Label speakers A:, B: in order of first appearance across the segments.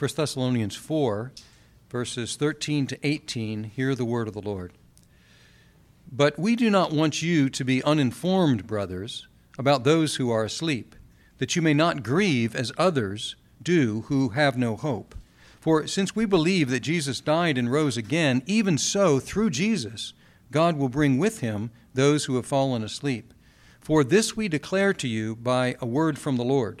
A: 1 Thessalonians 4, verses 13 to 18. Hear the word of the Lord. But we do not want you to be uninformed, brothers, about those who are asleep, that you may not grieve as others do who have no hope. For since we believe that Jesus died and rose again, even so, through Jesus, God will bring with him those who have fallen asleep. For this we declare to you by a word from the Lord,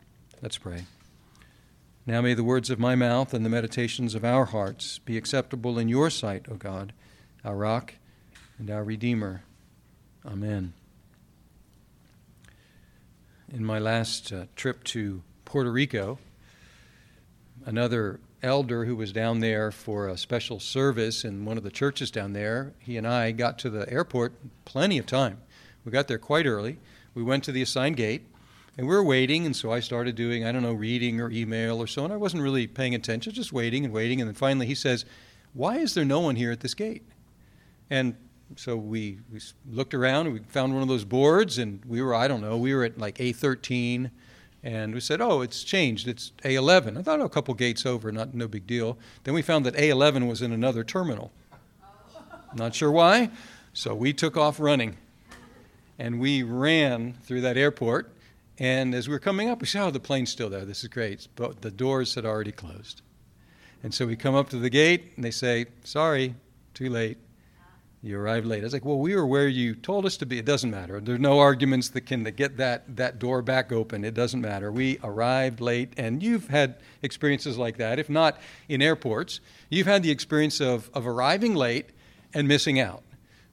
A: Let's pray. Now may the words of my mouth and the meditations of our hearts be acceptable in your sight, O God, our rock and our Redeemer. Amen. In my last uh, trip to Puerto Rico, another elder who was down there for a special service in one of the churches down there, he and I got to the airport plenty of time. We got there quite early. We went to the assigned gate and we were waiting, and so I started doing, I don't know, reading or email or so, and I wasn't really paying attention, just waiting and waiting. And then finally he says, Why is there no one here at this gate? And so we, we looked around and we found one of those boards, and we were, I don't know, we were at like A13 and we said, oh, it's changed. It's A11. I thought, oh, a couple gates over, not no big deal. Then we found that A11 was in another terminal. Oh. Not sure why. So we took off running. And we ran through that airport. And as we were coming up, we said, oh, the plane's still there. This is great. But the doors had already closed. And so we come up to the gate, and they say, sorry, too late. You arrived late. I was like, well, we were where you told us to be. It doesn't matter. There's no arguments that can get that, that door back open. It doesn't matter. We arrived late, and you've had experiences like that. If not in airports, you've had the experience of, of arriving late and missing out.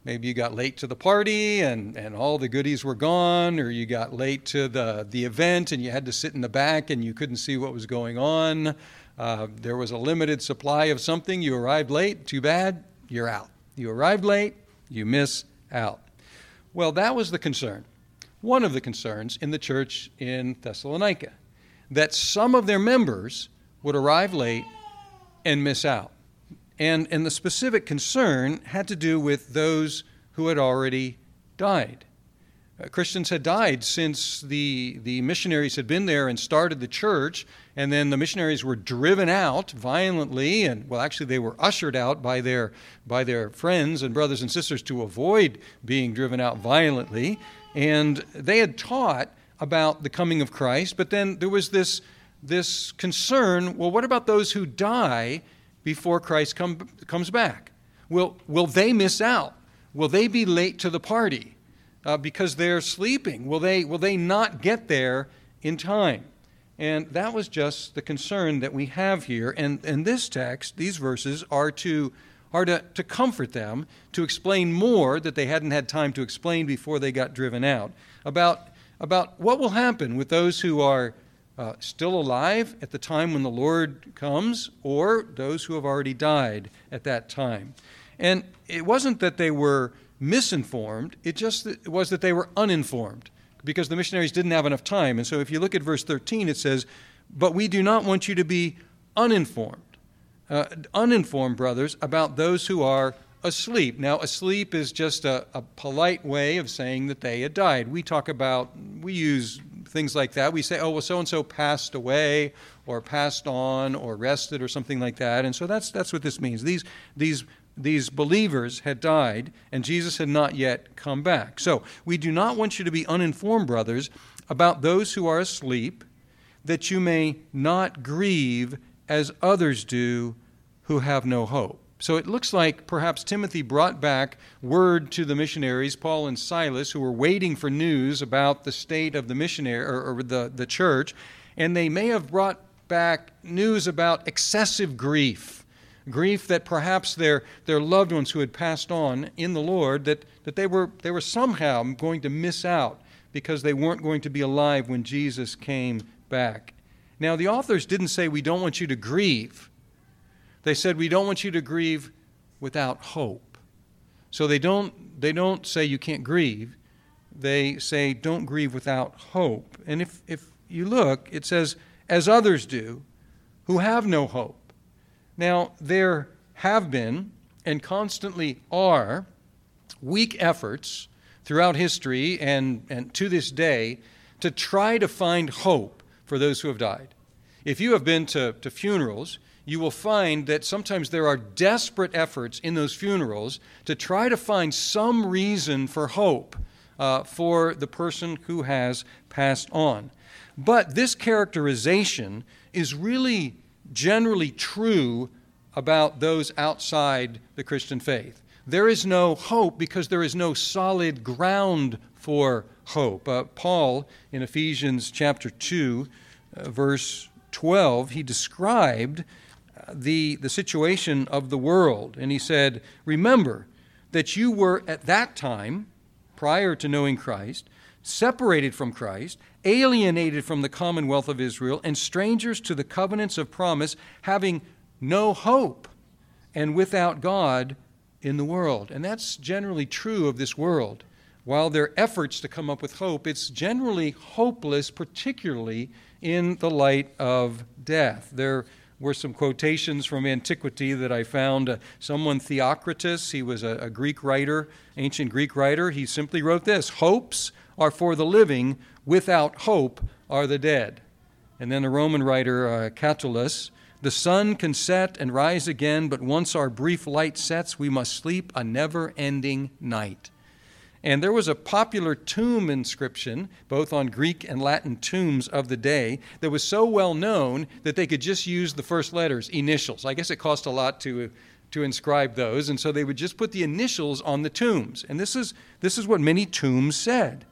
A: Maybe you got late to the party and, and all the goodies were gone, or you got late to the, the event and you had to sit in the back and you couldn't see what was going on. Uh, there was a limited supply of something. You arrived late. Too bad. You're out. You arrived late, you miss out. Well, that was the concern. One of the concerns in the church in Thessalonica that some of their members would arrive late and miss out. And, and the specific concern had to do with those who had already died. Uh, Christians had died since the, the missionaries had been there and started the church, and then the missionaries were driven out violently, and well, actually, they were ushered out by their, by their friends and brothers and sisters to avoid being driven out violently. And they had taught about the coming of Christ, but then there was this, this concern well, what about those who die before Christ come, comes back? Will, will they miss out? Will they be late to the party? uh, because they're sleeping? Will they, will they not get there in time? And that was just the concern that we have here. And, and this text, these verses, are to, are to, to comfort them, to explain more that they hadn't had time to explain before they got driven out, about, about what will happen with those who are uh, still alive at the time when the Lord comes, or those who have already died at that time. And it wasn't that they were misinformed, it just was that they were uninformed because the missionaries didn't have enough time. And so if you look at verse 13, it says, But we do not want you to be uninformed. Uh, uninformed, brothers, about those who are asleep. Now, asleep is just a, a, polite way of saying that they had died. We talk about, we use things like that. We say, oh, well, so and so passed away, or passed on, or rested, or something like that. And so that's, that's what this means. These, these these believers had died and Jesus had not yet come back. So we do not want you to be uninformed, brothers, about those who are asleep, that you may not grieve as others do who have no hope. So it looks like perhaps Timothy brought back word to the missionaries, Paul and Silas, who were waiting for news about the state of the missionary or, or the, the church, and they may have brought back news about excessive grief grief that perhaps their, their loved ones who had passed on in the Lord, that, that they, were, they were somehow going to miss out because they weren't going to be alive when Jesus came back. Now, the authors didn't say we don't want you to grieve they said, We don't want you to grieve without hope. So they don't, they don't say you can't grieve. They say, Don't grieve without hope. And if, if you look, it says, As others do, who have no hope. Now, there have been and constantly are weak efforts throughout history and, and to this day to try to find hope for those who have died. If you have been to, to funerals, you will find that sometimes there are desperate efforts in those funerals to try to find some reason for hope uh, for the person who has passed on. But this characterization is really generally true about those outside the Christian faith. There is no hope because there is no solid ground for hope. Uh, Paul, in Ephesians chapter 2, uh, verse 12, he described the, the situation of the world. And he said, Remember that you were at that time, prior to knowing Christ, separated from Christ, alienated from the commonwealth of Israel, and strangers to the covenants of promise, having no hope and without God in the world. And that's generally true of this world. While their efforts to come up with hope, it's generally hopeless, particularly in the light of death. There were some quotations from antiquity that I found. Uh, someone, Theocritus, he was a, a Greek writer, ancient Greek writer, he simply wrote this Hopes are for the living, without hope are the dead. And then a Roman writer, uh, Catullus, the sun can set and rise again, but once our brief light sets, we must sleep a never ending night. And there was a popular tomb inscription, both on Greek and Latin tombs of the day, that was so well known that they could just use the first letters, initials. I guess it cost a lot to, to inscribe those, and so they would just put the initials on the tombs. And this is, this is what many tombs said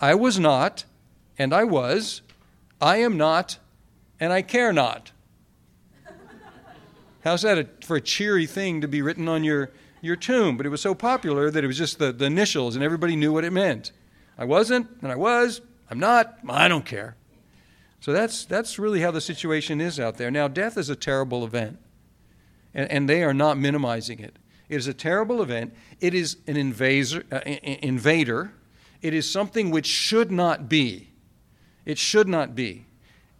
A: I was not, and I was, I am not, and I care not. How's that a, for a cheery thing to be written on your, your tomb? But it was so popular that it was just the, the initials and everybody knew what it meant. I wasn't, and I was, I'm not, I don't care. So that's, that's really how the situation is out there. Now, death is a terrible event, and, and they are not minimizing it. It is a terrible event. It is an invaser, uh, invader. It is something which should not be. It should not be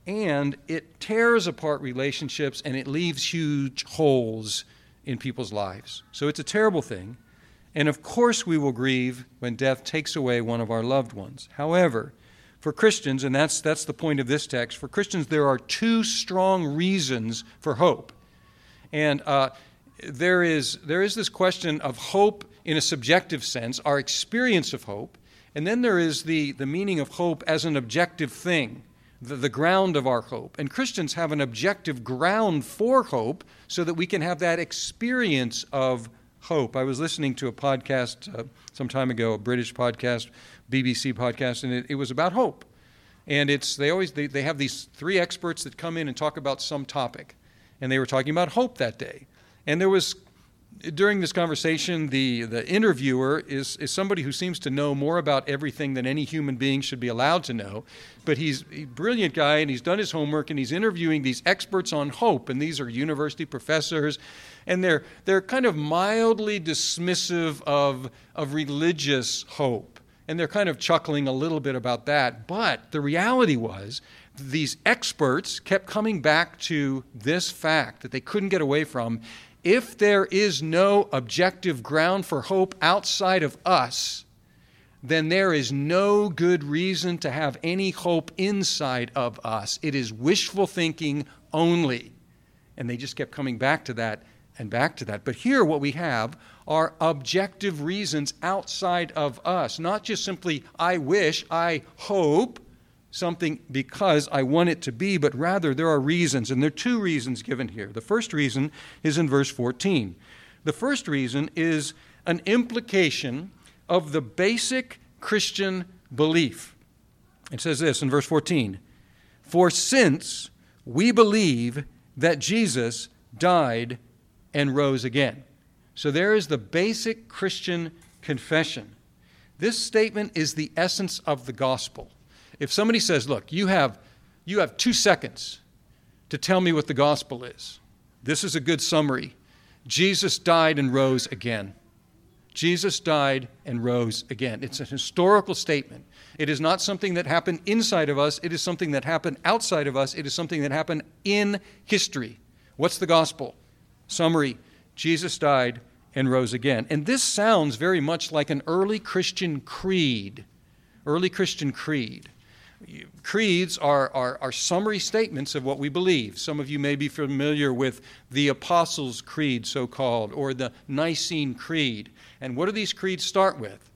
A: and it tears apart relationships and it leaves huge holes in people's lives. So it's a terrible thing. And of course, we will grieve when death takes away one of our loved ones. However, for Christians, and that's, that's the point of this text, for Christians, there are two strong reasons for hope. And uh, there, is, there is this question of hope in a subjective sense, our experience of hope, and then there is the, the meaning of hope as an objective thing the, the ground of our hope. And Christians have an objective ground for hope so that we can have that experience of hope. I was listening to a podcast uh, some time ago, a British podcast, BBC podcast, and it, it was about hope. And it's they always they, they have these three experts that come in and talk about some topic. And they were talking about hope that day. And there was during this conversation, the, the interviewer is, is somebody who seems to know more about everything than any human being should be allowed to know. But he's a brilliant guy and he's done his homework and he's interviewing these experts on hope. And these are university professors. And they're, they're kind of mildly dismissive of, of religious hope. And they're kind of chuckling a little bit about that. But the reality was, these experts kept coming back to this fact that they couldn't get away from if there is no objective ground for hope outside of us, then there is no good reason to have any hope inside of us. It is wishful thinking only. And they just kept coming back to that and back to that. But here, what we have are objective reasons outside of us, not just simply, I wish, I hope something because I want it to be, but rather there are reasons, and there are two reasons given here. The first reason is in verse 14. The first reason is an implication of the basic Christian belief. It says this in verse 14 For since we believe that Jesus died and rose again. So there is the basic Christian confession. This statement is the essence of the gospel. If somebody says, Look, you have, you have two seconds to tell me what the gospel is, This is a good summary. Jesus died and rose again. Jesus died and rose again. It's a historical statement. It is not something that happened inside of us, it is something that happened outside of us. It is something that happened in history. What's the gospel? Summary Jesus died and rose again. And this sounds very much like an early Christian creed. Early Christian creed. Creeds are, are, are, summary statements of what we believe. Some of you may be familiar with the Apostles' Creed, so called, or the Nicene Creed. And what do these creeds start with?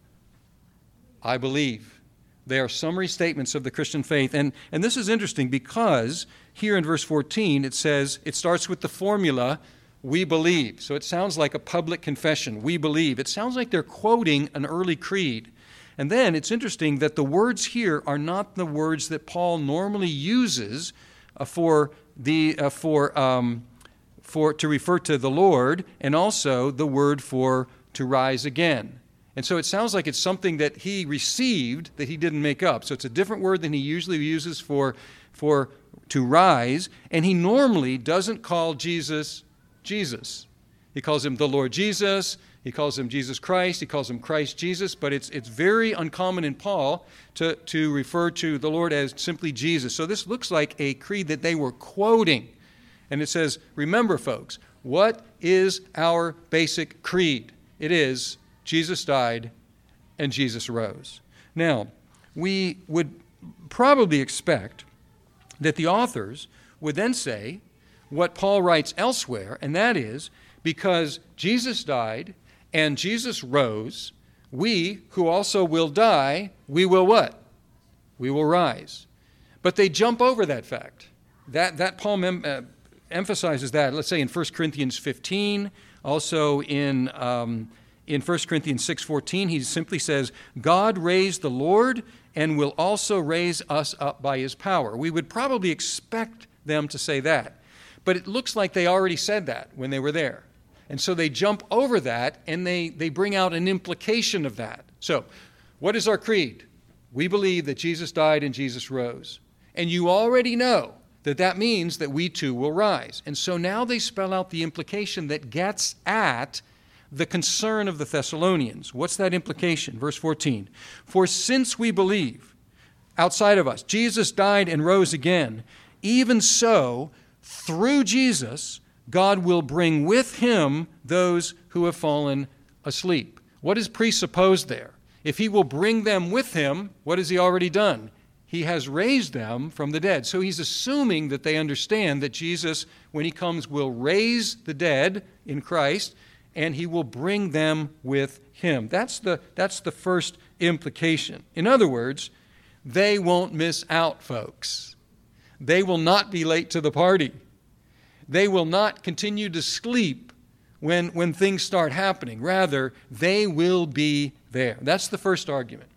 A: I believe. They are summary statements of the Christian faith. And, and this is interesting because here in verse 14 it says, it starts with the formula, we believe. So it sounds like a public confession, we believe. It sounds like they're quoting an early creed. And then it's interesting that the words here are not the words that Paul normally uses uh, for the uh, for um, for to refer to the Lord, and also the word for to rise again. And so it sounds like it's something that he received that he didn't make up. So it's a different word than he usually uses for for to rise, and he normally doesn't call Jesus Jesus. He calls him the Lord Jesus. He calls him Jesus Christ. He calls him Christ Jesus. But it's, it's very uncommon in Paul to, to refer to the Lord as simply Jesus. So this looks like a creed that they were quoting. And it says, Remember, folks, what is our basic creed? It is Jesus died and Jesus rose. Now, we would probably expect that the authors would then say what Paul writes elsewhere, and that is because Jesus died and Jesus rose, we who also will die, we will what? We will rise. But they jump over that fact. That, that Paul uh, emphasizes that. Let's say in 1 Corinthians 15, also in, um, in 1 Corinthians 6.14, he simply says, God raised the Lord and will also raise us up by his power. We would probably expect them to say that. But it looks like they already said that when they were there. And so they jump over that and they, they bring out an implication of that. So, what is our creed? We believe that Jesus died and Jesus rose. And you already know that that means that we too will rise. And so now they spell out the implication that gets at the concern of the Thessalonians. What's that implication? Verse 14 For since we believe outside of us, Jesus died and rose again, even so, through Jesus, God will bring with him those who have fallen asleep. What is presupposed there? If he will bring them with him, what has he already done? He has raised them from the dead. So he's assuming that they understand that Jesus, when he comes, will raise the dead in Christ and he will bring them with him. That's the, that's the first implication. In other words, they won't miss out, folks. They will not be late to the party. They will not continue to sleep when, when things start happening. Rather, they will be there. That's the first argument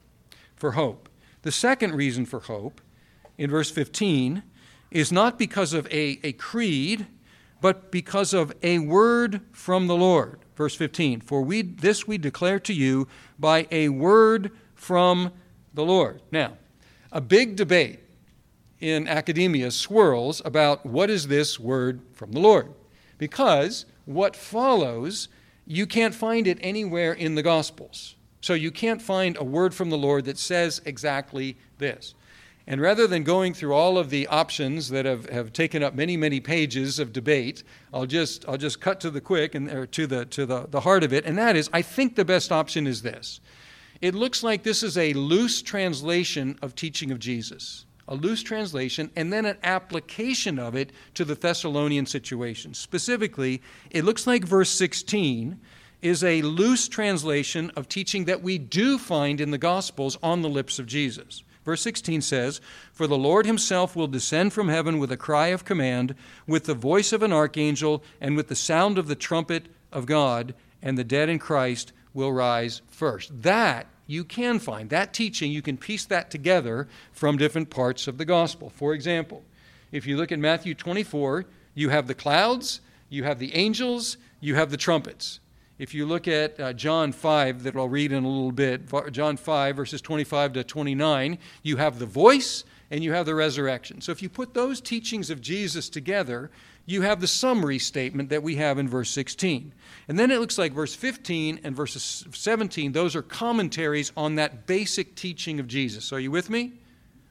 A: for hope. The second reason for hope in verse 15 is not because of a, a creed, but because of a word from the Lord. Verse 15 For we, this we declare to you by a word from the Lord. Now, a big debate in academia swirls about what is this word from the Lord. Because what follows, you can't find it anywhere in the Gospels. So you can't find a word from the Lord that says exactly this. And rather than going through all of the options that have, have taken up many, many pages of debate, I'll just, I'll just cut to the quick and or to, the, to the, the heart of it. And that is, I think the best option is this. It looks like this is a loose translation of teaching of Jesus a loose translation, and then an application of it to the Thessalonian situation. Specifically, it looks like verse 16 is a loose translation of teaching that we do find in the Gospels on the lips of Jesus. Verse 16 says, For the Lord himself will descend from heaven with a cry of command, with the voice of an archangel, and with the sound of the trumpet of God, and the dead in Christ will rise first. That you can find. That teaching, you can piece that together from different parts of the gospel. For example, if you look at Matthew 24, you have the clouds, you have the angels, you have the trumpets. If you look at uh, John 5, that I'll read in a little bit, John 5, verses 25 to 29, you have the voice and you have the resurrection. So if you put those teachings of Jesus together, you have the summary statement that we have in verse 16. And then it looks like verse 15 and verse 17, those are commentaries on that basic teaching of Jesus. Are you with me?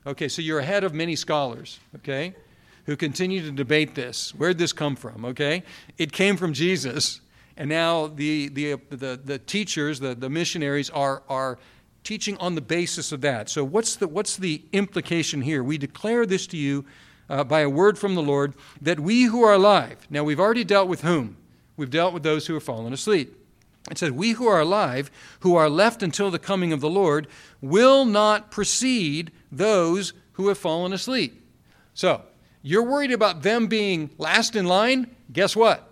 A: Okay, so you're ahead of many scholars, okay, who continue to debate this. Where'd this come from, okay? It came from Jesus. And now the, the, the, the teachers, the, the missionaries, are, are teaching on the basis of that. So, what's the, what's the implication here? We declare this to you uh, by a word from the Lord that we who are alive, now we've already dealt with whom? We've dealt with those who have fallen asleep. It says, We who are alive, who are left until the coming of the Lord, will not precede those who have fallen asleep. So, you're worried about them being last in line? Guess what?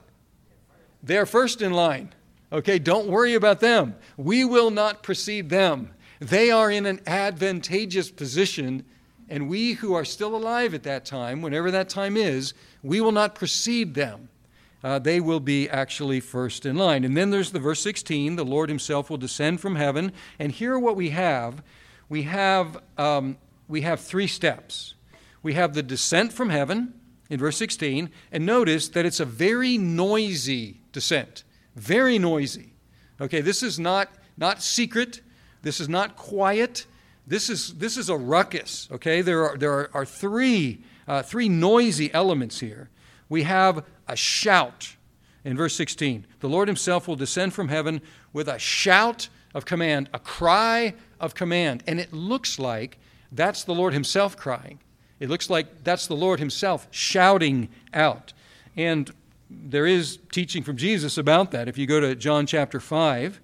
A: They're first in line. Okay, don't worry about them. We will not precede them. They are in an advantageous position, and we who are still alive at that time, whenever that time is, we will not precede them. Uh, they will be actually first in line. And then there's the verse 16 the Lord Himself will descend from heaven. And here, what we have we have, um, we have three steps. We have the descent from heaven in verse 16, and notice that it's a very noisy descent. Very noisy. Okay, this is not, not secret. This is not quiet. This is, this is a ruckus. Okay, there are, there are, are three, uh, three noisy elements here. We have a shout in verse 16. The Lord Himself will descend from heaven with a shout of command, a cry of command. And it looks like that's the Lord Himself crying. It looks like that's the Lord Himself shouting out. And there is teaching from Jesus about that. If you go to John chapter 5, uh,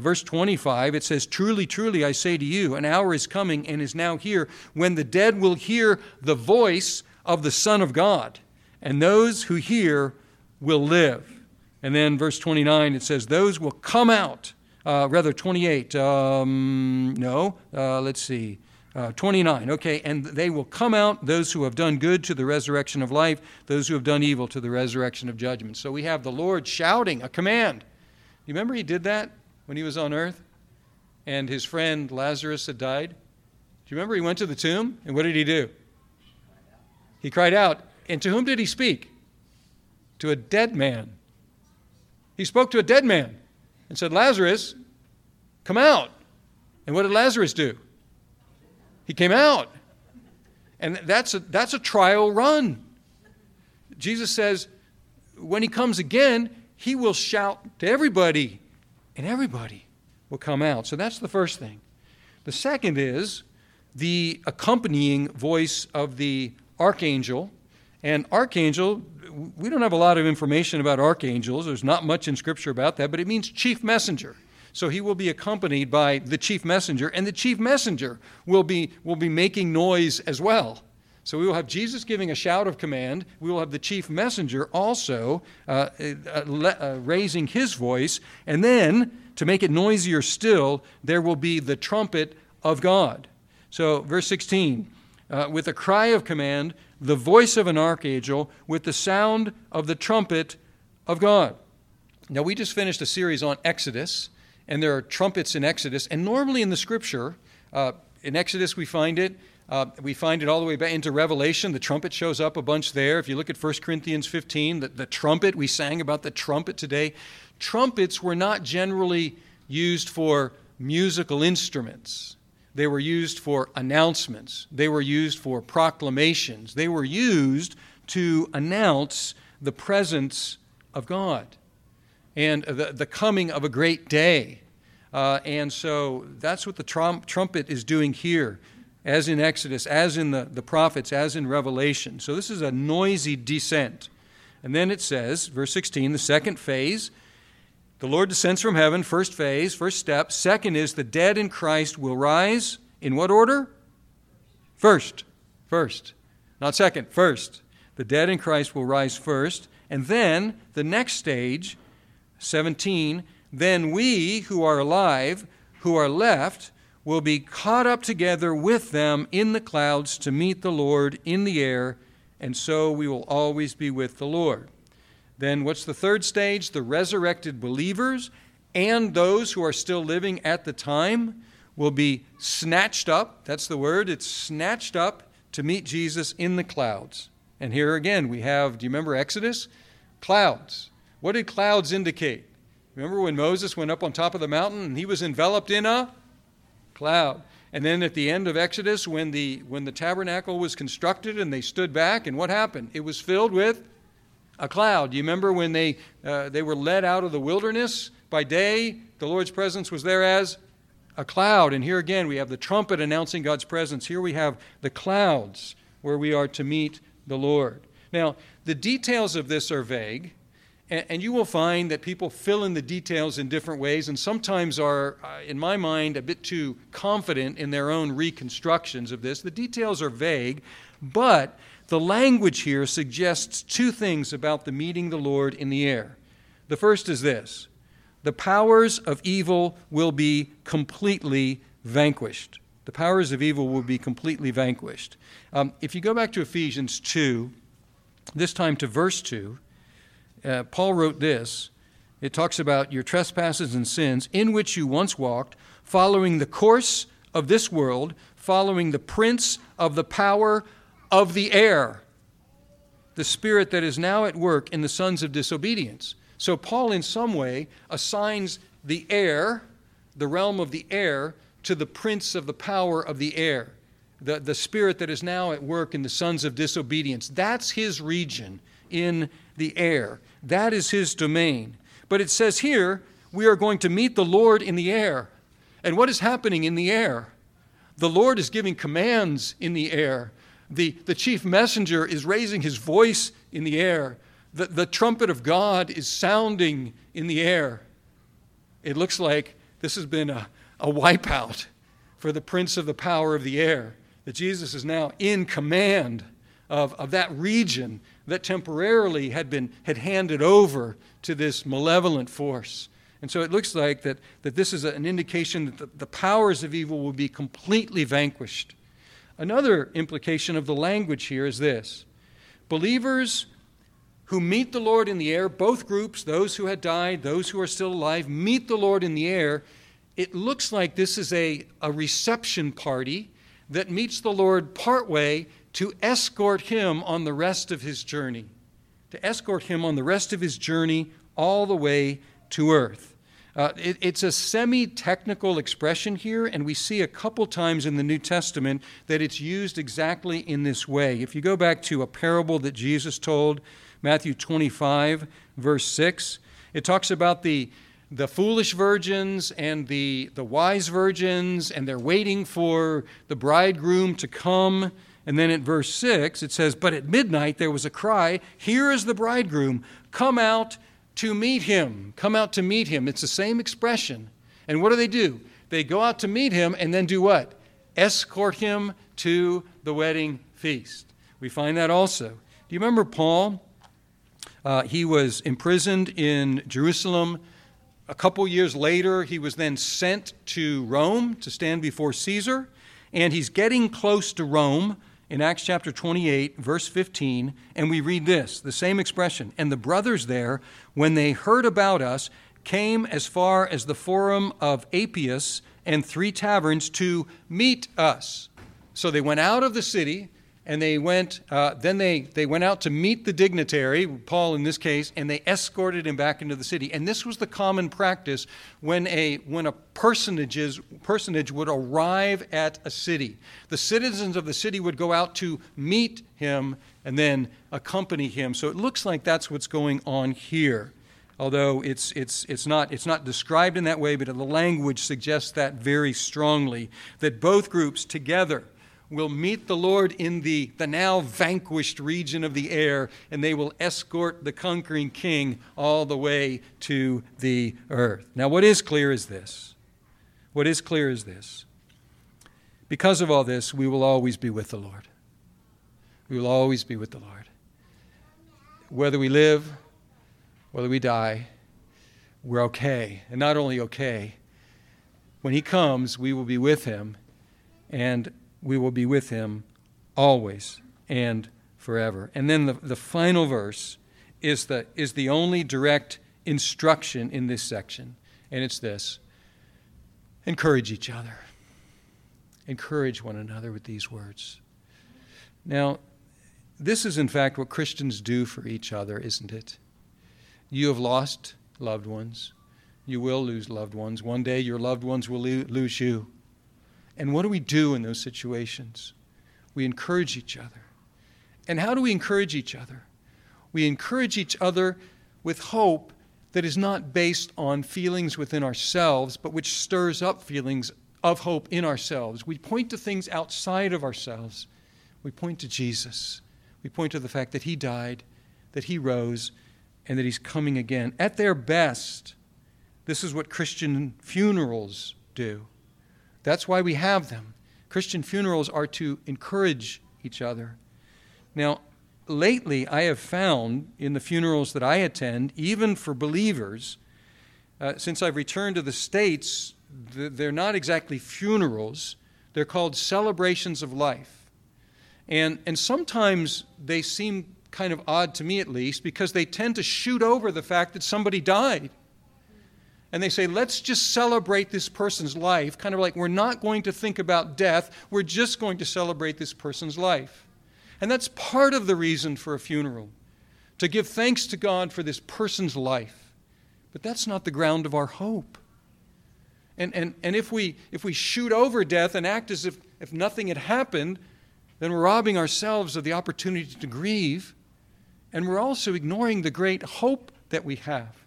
A: verse 25, it says, Truly, truly, I say to you, an hour is coming and is now here when the dead will hear the voice of the Son of God, and those who hear will live. And then verse 29, it says, Those will come out. Uh, rather, 28. Um, no, uh, let's see. Uh, 29, okay, and they will come out, those who have done good to the resurrection of life, those who have done evil to the resurrection of judgment. So we have the Lord shouting a command. You remember he did that when he was on earth and his friend Lazarus had died? Do you remember he went to the tomb and what did he do? He cried out. And to whom did he speak? To a dead man. He spoke to a dead man and said, Lazarus, come out. And what did Lazarus do? He came out. And that's a, that's a trial run. Jesus says, when he comes again, he will shout to everybody, and everybody will come out. So that's the first thing. The second is the accompanying voice of the archangel. And archangel, we don't have a lot of information about archangels. There's not much in Scripture about that, but it means chief messenger. So he will be accompanied by the chief messenger, and the chief messenger will be, will be making noise as well. So we will have Jesus giving a shout of command. We will have the chief messenger also uh, uh, uh, raising his voice. And then, to make it noisier still, there will be the trumpet of God. So, verse 16 uh, with a cry of command, the voice of an archangel, with the sound of the trumpet of God. Now, we just finished a series on Exodus and there are trumpets in Exodus. And normally in the scripture, uh, in Exodus we find it. Uh, we find it all the way back into Revelation. The trumpet shows up a bunch there. If you look at 1 Corinthians 15, the, the trumpet, we sang about the trumpet today. Trumpets were not generally used for musical instruments. They were used for announcements. They were used for proclamations. They were used to announce the presence of God and the, the coming of a great day. Uh, and so that's what the trum- trumpet is doing here, as in Exodus, as in the, the prophets, as in Revelation. So this is a noisy descent. And then it says, verse 16, the second phase, the Lord descends from heaven, first phase, first step. Second is the dead in Christ will rise. In what order? First. First. Not second, first. The dead in Christ will rise first. And then the next stage 17, then we who are alive, who are left, will be caught up together with them in the clouds to meet the Lord in the air, and so we will always be with the Lord. Then, what's the third stage? The resurrected believers and those who are still living at the time will be snatched up. That's the word. It's snatched up to meet Jesus in the clouds. And here again, we have, do you remember Exodus? Clouds. What did clouds indicate? Remember when Moses went up on top of the mountain and he was enveloped in a cloud? And then at the end of Exodus, when the, when the tabernacle was constructed and they stood back, and what happened? It was filled with a cloud. You remember when they, uh, they were led out of the wilderness by day? The Lord's presence was there as a cloud. And here again, we have the trumpet announcing God's presence. Here we have the clouds where we are to meet the Lord. Now, the details of this are vague, and, you will find that people fill in the details in different ways and sometimes are, uh, in my mind, a bit too confident in their own reconstructions of this. The details are vague, but the language here suggests two things about the meeting the Lord in the air. The first is this the powers of evil will be completely vanquished. The powers of evil will be completely vanquished. Um, if you go back to Ephesians 2, this time to verse 2, uh, Paul wrote this. It talks about your trespasses and sins in which you once walked, following the course of this world, following the prince of the power of the air, the spirit that is now at work in the sons of disobedience. So, Paul, in some way, assigns the air, the realm of the air, to the prince of the power of the air, the, the spirit that is now at work in the sons of disobedience. That's his region in the air, that is his domain. But it says here, we are going to meet the Lord in the air. And what is happening in the air? The Lord is giving commands in the air. The, the chief messenger is raising his voice in the air the, the trumpet of God is sounding in the air. It looks like this has been a, a wipeout for the prince of the power of the air, that Jesus is now in command of, of that region that temporarily had been had handed over to this malevolent force. And so it looks like that, that this is an indication that the, the powers of evil will be completely vanquished. Another implication of the language here is this believers who meet the Lord in the air, both groups, those who had died, those who are still alive, meet the Lord in the air. It looks like this is a, a reception party that meets the Lord partway to escort him on the rest of his journey. To escort him on the rest of his journey all the way to earth. Uh, it, it's a semi technical expression here, and we see a couple times in the New Testament that it's used exactly in this way. If you go back to a parable that Jesus told, Matthew 25, verse 6. It talks about the, the foolish virgins and the, the wise virgins, and they're waiting for the bridegroom to come. And then at verse 6, it says, But at midnight there was a cry, Here is the bridegroom, come out to meet him. Come out to meet him. It's the same expression. And what do they do? They go out to meet him and then do what? Escort him to the wedding feast. We find that also. Do you remember Paul? Uh, he was imprisoned in Jerusalem. A couple years later, he was then sent to Rome to stand before Caesar. And he's getting close to Rome in Acts chapter 28, verse 15. And we read this the same expression. And the brothers there, when they heard about us, came as far as the forum of Appius and three taverns to meet us. So they went out of the city and they went uh, then they, they went out to meet the dignitary paul in this case and they escorted him back into the city. And this was the common practice when a when a personages, personage would arrive at a city. The citizens of the city would go out to meet him and then accompany him. So it looks like that's what's going on here. Although it's, it's, it's, not, it's not described in that way but the language suggests that very strongly that both groups together will meet the Lord in the, the now vanquished region of the air, and they will escort the conquering king all the way to the earth. Now, what is clear is this. What is clear is this. Because of all this, we will always be with the Lord. We will always be with the Lord. Whether we live, whether we die, we're okay. And not only okay, when He comes, we will be with Him. And we will be with him always and forever. And then the, the final verse is the, is the only direct instruction in this section, and it's this encourage each other. Encourage one another with these words. Now, this is, in fact, what Christians do for each other, isn't it? You have lost loved ones. You will lose loved ones. One day your loved ones will lose you. And what do we do in those situations? We encourage each other. And how do we encourage each other? We encourage each other with hope that is not based on feelings within ourselves, but which stirs up feelings of hope in ourselves. We point to things outside of ourselves. We point to Jesus. We point to the fact that He died, that He rose, and that He's coming again. At their best, this is what Christian funerals do. That's why we have them. Christian funerals are to encourage each other. Now, lately I have found in the funerals that I attend, even for believers, uh, since I've returned to the States, they're not exactly funerals, they're called celebrations of life. And, and sometimes they seem kind of odd to me at least because they tend to shoot over the fact that somebody died. And they say, let's just celebrate this person's life, kind of like we're not going to think about death, we're just going to celebrate this person's life. And that's part of the reason for a funeral, to give thanks to God for this person's life. But that's not the ground of our hope. And, and, and if, we, if we shoot over death and act as if, if nothing had happened, then we're robbing ourselves of the opportunity to grieve. And we're also ignoring the great hope that we have.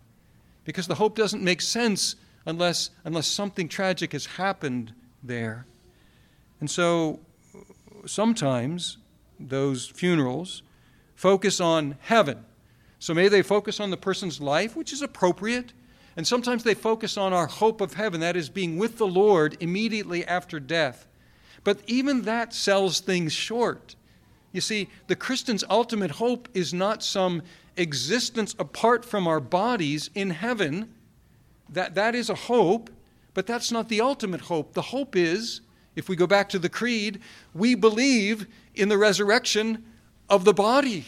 A: Because the hope doesn't make sense unless, unless something tragic has happened there. And so sometimes those funerals focus on heaven. So may they focus on the person's life, which is appropriate. And sometimes they focus on our hope of heaven, that is, being with the Lord immediately after death. But even that sells things short. You see, the Christian's ultimate hope is not some existence apart from our bodies in heaven. That, that is a hope, but that's not the ultimate hope. The hope is, if we go back to the creed, we believe in the resurrection of the body.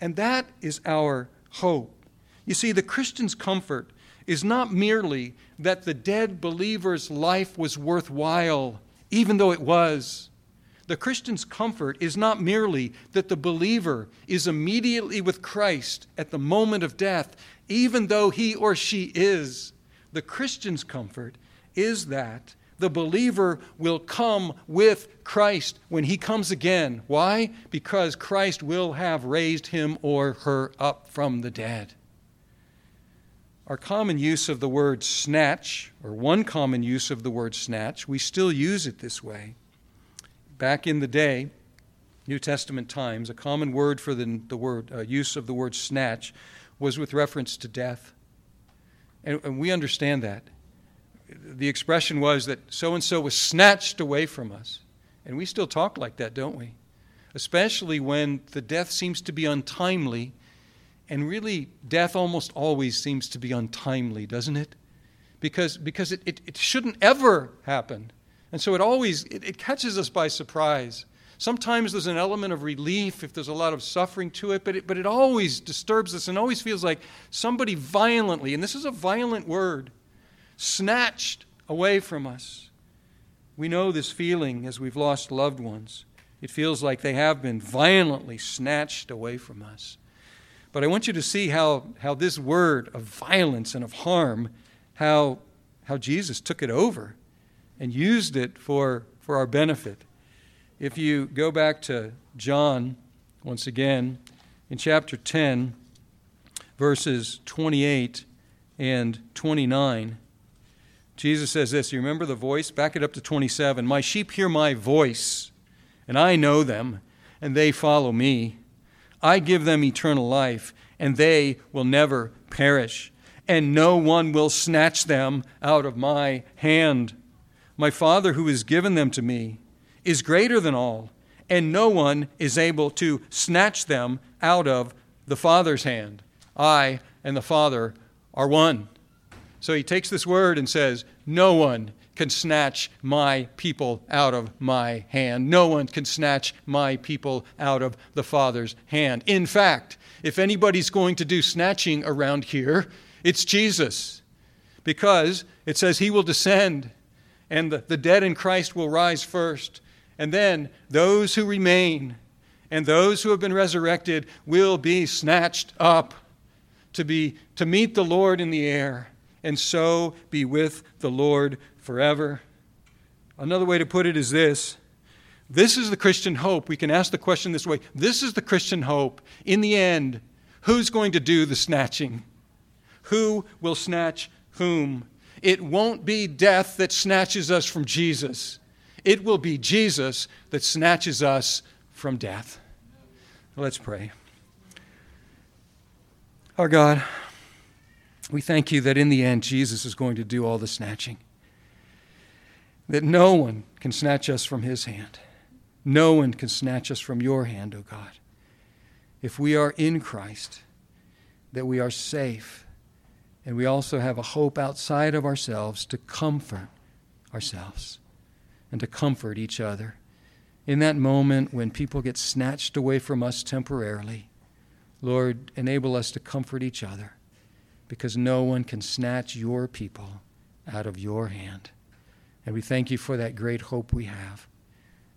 A: And that is our hope. You see, the Christian's comfort is not merely that the dead believer's life was worthwhile, even though it was. The Christian's comfort is not merely that the believer is immediately with Christ at the moment of death, even though he or she is. The Christian's comfort is that the believer will come with Christ when he comes again. Why? Because Christ will have raised him or her up from the dead. Our common use of the word snatch, or one common use of the word snatch, we still use it this way. Back in the day, New Testament times, a common word for the, the word uh, use of the word snatch was with reference to death. And, and we understand that the expression was that so and so was snatched away from us. And we still talk like that, don't we? Especially when the death seems to be untimely. And really, death almost always seems to be untimely, doesn't it? Because, because it, it, it shouldn't ever happen. And so it always it, it catches us by surprise. Sometimes there's an element of relief if there's a lot of suffering to it, but it, but it always disturbs us and always feels like somebody violently, and this is a violent word, snatched away from us. We know this feeling as we've lost loved ones. It feels like they have been violently snatched away from us. But I want you to see how, how this word of violence and of harm, how, how Jesus took it over and used it for, for our benefit. If you go back to John, once again, in chapter 10, verses 28 and 29, Jesus says this. You remember the voice? Back it up to 27. My sheep hear my voice, and I know them, and they follow me. I give them eternal life, and they will never perish, and no one will snatch them out of my hand. My Father, who has given them to me, is greater than all, and no one is able to snatch them out of the Father's hand. I and the Father are one. So he takes this word and says, No one can snatch my people out of my hand. No one can snatch my people out of the Father's hand. In fact, if anybody's going to do snatching around here, it's Jesus. Because it says he will descend and the, the dead in Christ will rise first. And then those who remain and those who have been resurrected will be snatched up to be to meet the Lord in the air and so be with the Lord forever. Another way to put it is this this is the Christian hope. We can ask the question this way This is the Christian hope. In the end, who's going to do the snatching? Who will snatch whom? It won't be death that snatches us from Jesus, it will be Jesus that snatches us from death. Let's pray. Our God, we thank you that in the end, Jesus is going to do all the snatching. That no one can snatch us from his hand. No one can snatch us from your hand, O oh God. If we are in Christ, that we are safe, and we also have a hope outside of ourselves to comfort ourselves and to comfort each other. In that moment when people get snatched away from us temporarily, Lord, enable us to comfort each other because no one can snatch your people out of your hand. And we thank you for that great hope we have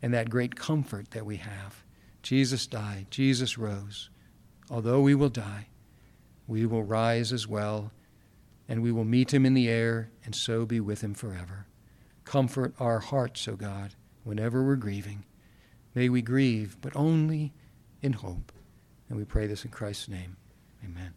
A: and that great comfort that we have. Jesus died, Jesus rose. Although we will die, we will rise as well, and we will meet him in the air and so be with him forever. Comfort our hearts, O God, whenever we're grieving. May we grieve, but only in hope. And we pray this in Christ's name. Amen.